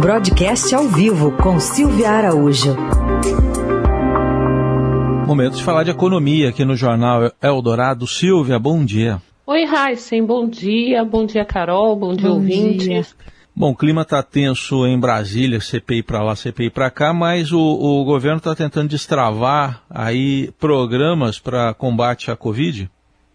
Broadcast ao vivo com Silvia Araújo. Momento de falar de economia aqui no Jornal Eldorado. Silvia, bom dia. Oi, Heisen, bom dia. Bom dia, Carol. Bom dia, bom ouvinte. Dia. Bom, o clima está tenso em Brasília, CPI para lá, CPI para cá, mas o, o governo está tentando destravar aí programas para combate à Covid?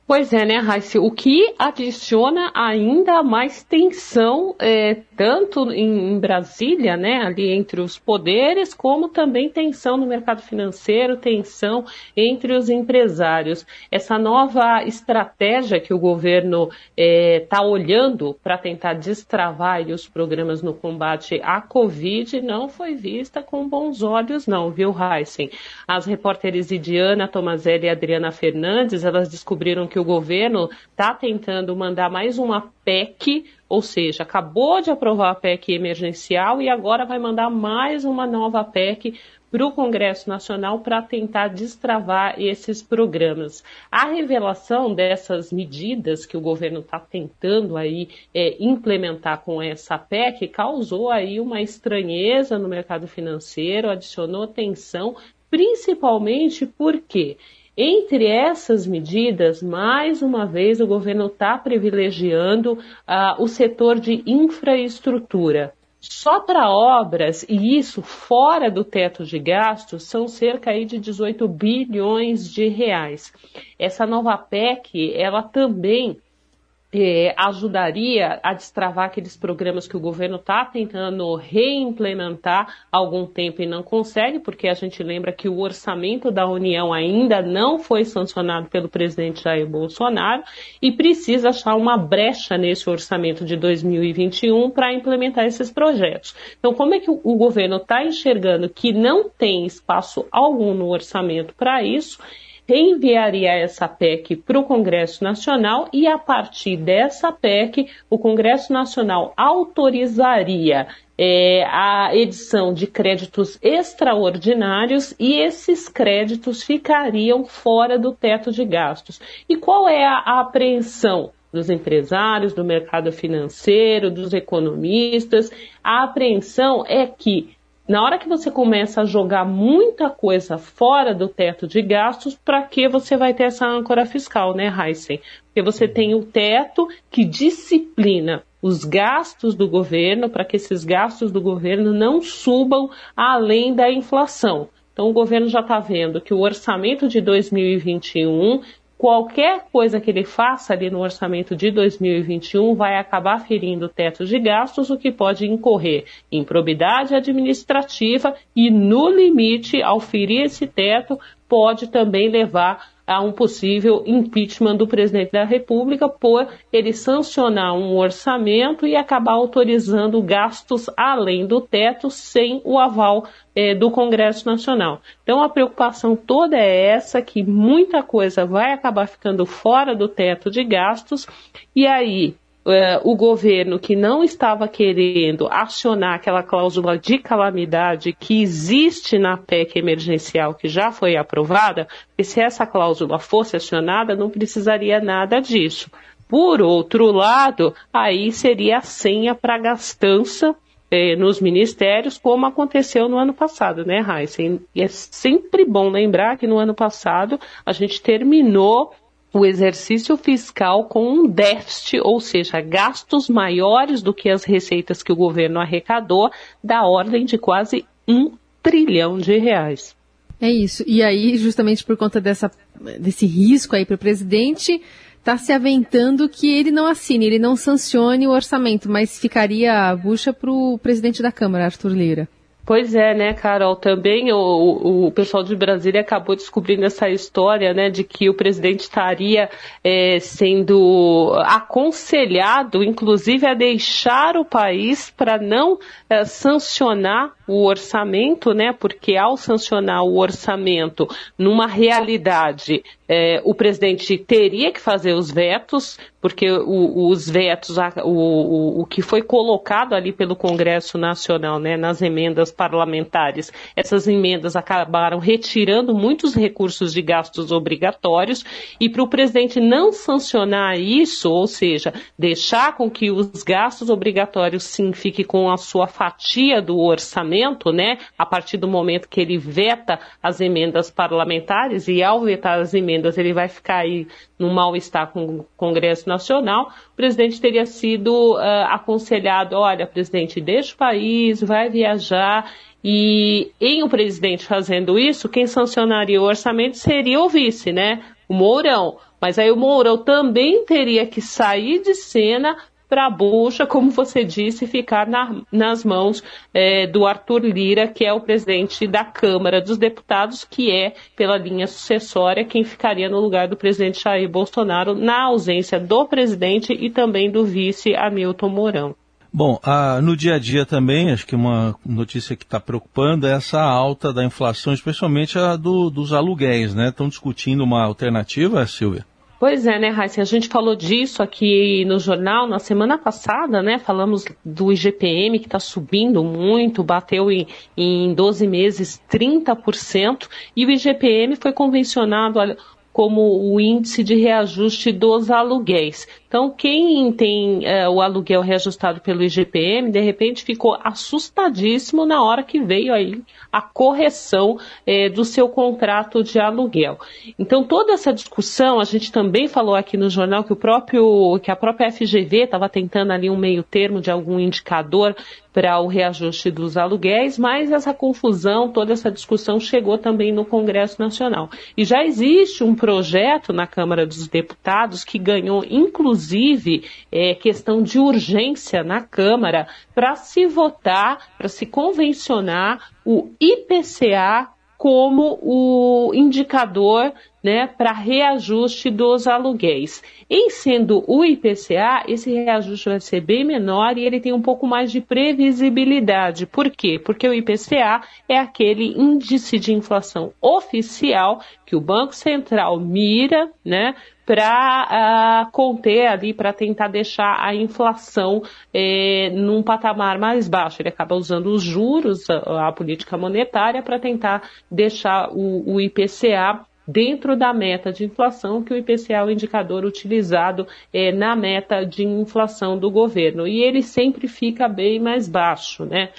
Pois é, né, Raíssa? O que adiciona ainda mais tensão, é, tanto em, em, Brasília, né, ali entre os poderes, como também tensão no mercado financeiro, tensão entre os empresários. Essa nova estratégia que o governo está é, olhando para tentar destravar os programas no combate à Covid não foi vista com bons olhos, não, viu, Heisen? As repórteres Idiana Tomazelli e Adriana Fernandes, elas descobriram que que o governo está tentando mandar mais uma PEC, ou seja, acabou de aprovar a PEC emergencial e agora vai mandar mais uma nova PEC para o Congresso Nacional para tentar destravar esses programas. A revelação dessas medidas que o governo está tentando aí é, implementar com essa PEC causou aí uma estranheza no mercado financeiro, adicionou tensão, principalmente porque entre essas medidas, mais uma vez, o governo está privilegiando uh, o setor de infraestrutura. Só para obras, e isso fora do teto de gastos, são cerca aí de 18 bilhões de reais. Essa nova PEC, ela também é, ajudaria a destravar aqueles programas que o governo está tentando reimplementar há algum tempo e não consegue, porque a gente lembra que o orçamento da União ainda não foi sancionado pelo presidente Jair Bolsonaro e precisa achar uma brecha nesse orçamento de 2021 para implementar esses projetos. Então, como é que o governo está enxergando que não tem espaço algum no orçamento para isso? Reenviaria essa PEC para o Congresso Nacional e, a partir dessa PEC, o Congresso Nacional autorizaria é, a edição de créditos extraordinários e esses créditos ficariam fora do teto de gastos. E qual é a, a apreensão? dos empresários, do mercado financeiro, dos economistas. A apreensão é que na hora que você começa a jogar muita coisa fora do teto de gastos, para que você vai ter essa âncora fiscal, né, Heisen? Porque você tem o teto que disciplina os gastos do governo para que esses gastos do governo não subam além da inflação. Então, o governo já está vendo que o orçamento de 2021 qualquer coisa que ele faça ali no orçamento de 2021 vai acabar ferindo o teto de gastos, o que pode incorrer em probidade administrativa e, no limite, ao ferir esse teto, pode também levar a um possível impeachment do presidente da República por ele sancionar um orçamento e acabar autorizando gastos além do teto sem o aval é, do Congresso Nacional. Então a preocupação toda é essa que muita coisa vai acabar ficando fora do teto de gastos e aí Uh, o governo que não estava querendo acionar aquela cláusula de calamidade que existe na PEC emergencial que já foi aprovada, e se essa cláusula fosse acionada, não precisaria nada disso. Por outro lado, aí seria a senha para gastança eh, nos ministérios, como aconteceu no ano passado, né, Raíssa? E é sempre bom lembrar que no ano passado a gente terminou o exercício fiscal com um déficit, ou seja, gastos maiores do que as receitas que o governo arrecadou, da ordem de quase um trilhão de reais. É isso. E aí, justamente por conta dessa, desse risco aí para o presidente, está se aventando que ele não assine, ele não sancione o orçamento, mas ficaria a bucha para o presidente da Câmara, Arthur Lira. Pois é, né, Carol? Também o, o pessoal de Brasília acabou descobrindo essa história, né, de que o presidente estaria é, sendo aconselhado, inclusive, a deixar o país para não é, sancionar o orçamento, né? Porque ao sancionar o orçamento numa realidade, é, o presidente teria que fazer os vetos, porque o, os vetos, o, o, o, que foi colocado ali pelo Congresso Nacional, né, nas emendas parlamentares, essas emendas acabaram retirando muitos recursos de gastos obrigatórios, e para o presidente não sancionar isso, ou seja, deixar com que os gastos obrigatórios sim fiquem com a sua fatia do orçamento, né, a partir do momento que ele veta as emendas parlamentares, e ao vetar as emendas ele vai ficar aí num mal-estar com o Congresso Nacional, o presidente teria sido uh, aconselhado, olha, presidente, deixa o país, vai viajar, e em o presidente fazendo isso, quem sancionaria o orçamento seria o vice, né? O Mourão. Mas aí o Mourão também teria que sair de cena para a bucha, como você disse, ficar na, nas mãos é, do Arthur Lira, que é o presidente da Câmara dos Deputados, que é, pela linha sucessória, quem ficaria no lugar do presidente Jair Bolsonaro, na ausência do presidente e também do vice Hamilton Mourão. Bom, ah, no dia a dia também, acho que uma notícia que está preocupando é essa alta da inflação, especialmente a do, dos aluguéis, né? Estão discutindo uma alternativa, Silvia? Pois é, né, Raíssa? A gente falou disso aqui no jornal na semana passada, né? Falamos do IGPM que está subindo muito, bateu em, em 12 meses 30%, e o IGPM foi convencionado como o índice de reajuste dos aluguéis. Então, quem tem é, o aluguel reajustado pelo IGPM, de repente ficou assustadíssimo na hora que veio aí a correção é, do seu contrato de aluguel. Então, toda essa discussão, a gente também falou aqui no jornal que o próprio, que a própria FGV estava tentando ali um meio termo de algum indicador para o reajuste dos aluguéis, mas essa confusão, toda essa discussão chegou também no Congresso Nacional. E já existe um projeto na Câmara dos Deputados que ganhou, inclusive, é, questão de urgência na Câmara para se votar, para se convencionar o IPCA como o indicador né, para reajuste dos aluguéis. Em sendo o IPCA, esse reajuste vai ser bem menor e ele tem um pouco mais de previsibilidade. Por quê? Porque o IPCA é aquele índice de inflação oficial que o Banco Central mira, né, para uh, ah, conter ali, para tentar deixar a inflação eh, num patamar mais baixo. Ele acaba usando os juros, a, a política monetária, para tentar deixar o, o IPCA dentro da meta de inflação, que o IPCA é o indicador utilizado eh, na meta de inflação do governo. E ele sempre fica bem mais baixo, né?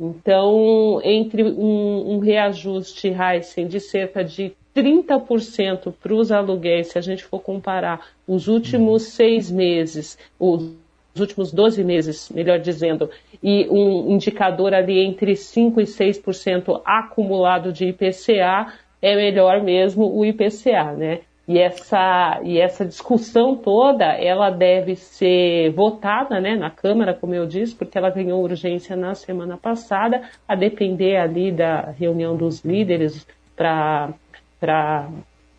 Então, entre um, um reajuste Heisen de cerca de 30% para os aluguéis, se a gente for comparar os últimos seis meses, os últimos 12 meses, melhor dizendo, e um indicador ali entre 5% e 6% acumulado de IPCA, é melhor mesmo o IPCA, né? E essa, e essa discussão toda, ela deve ser votada né, na Câmara, como eu disse, porque ela ganhou urgência na semana passada, a depender ali da reunião dos líderes para para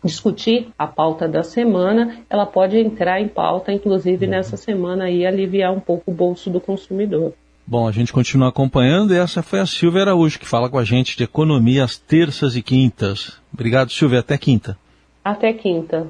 discutir a pauta da semana, ela pode entrar em pauta, inclusive uhum. nessa semana e aliviar um pouco o bolso do consumidor. Bom, a gente continua acompanhando e essa foi a Silvia Araújo que fala com a gente de economia às terças e quintas. Obrigado, Silvia. Até quinta. Até quinta.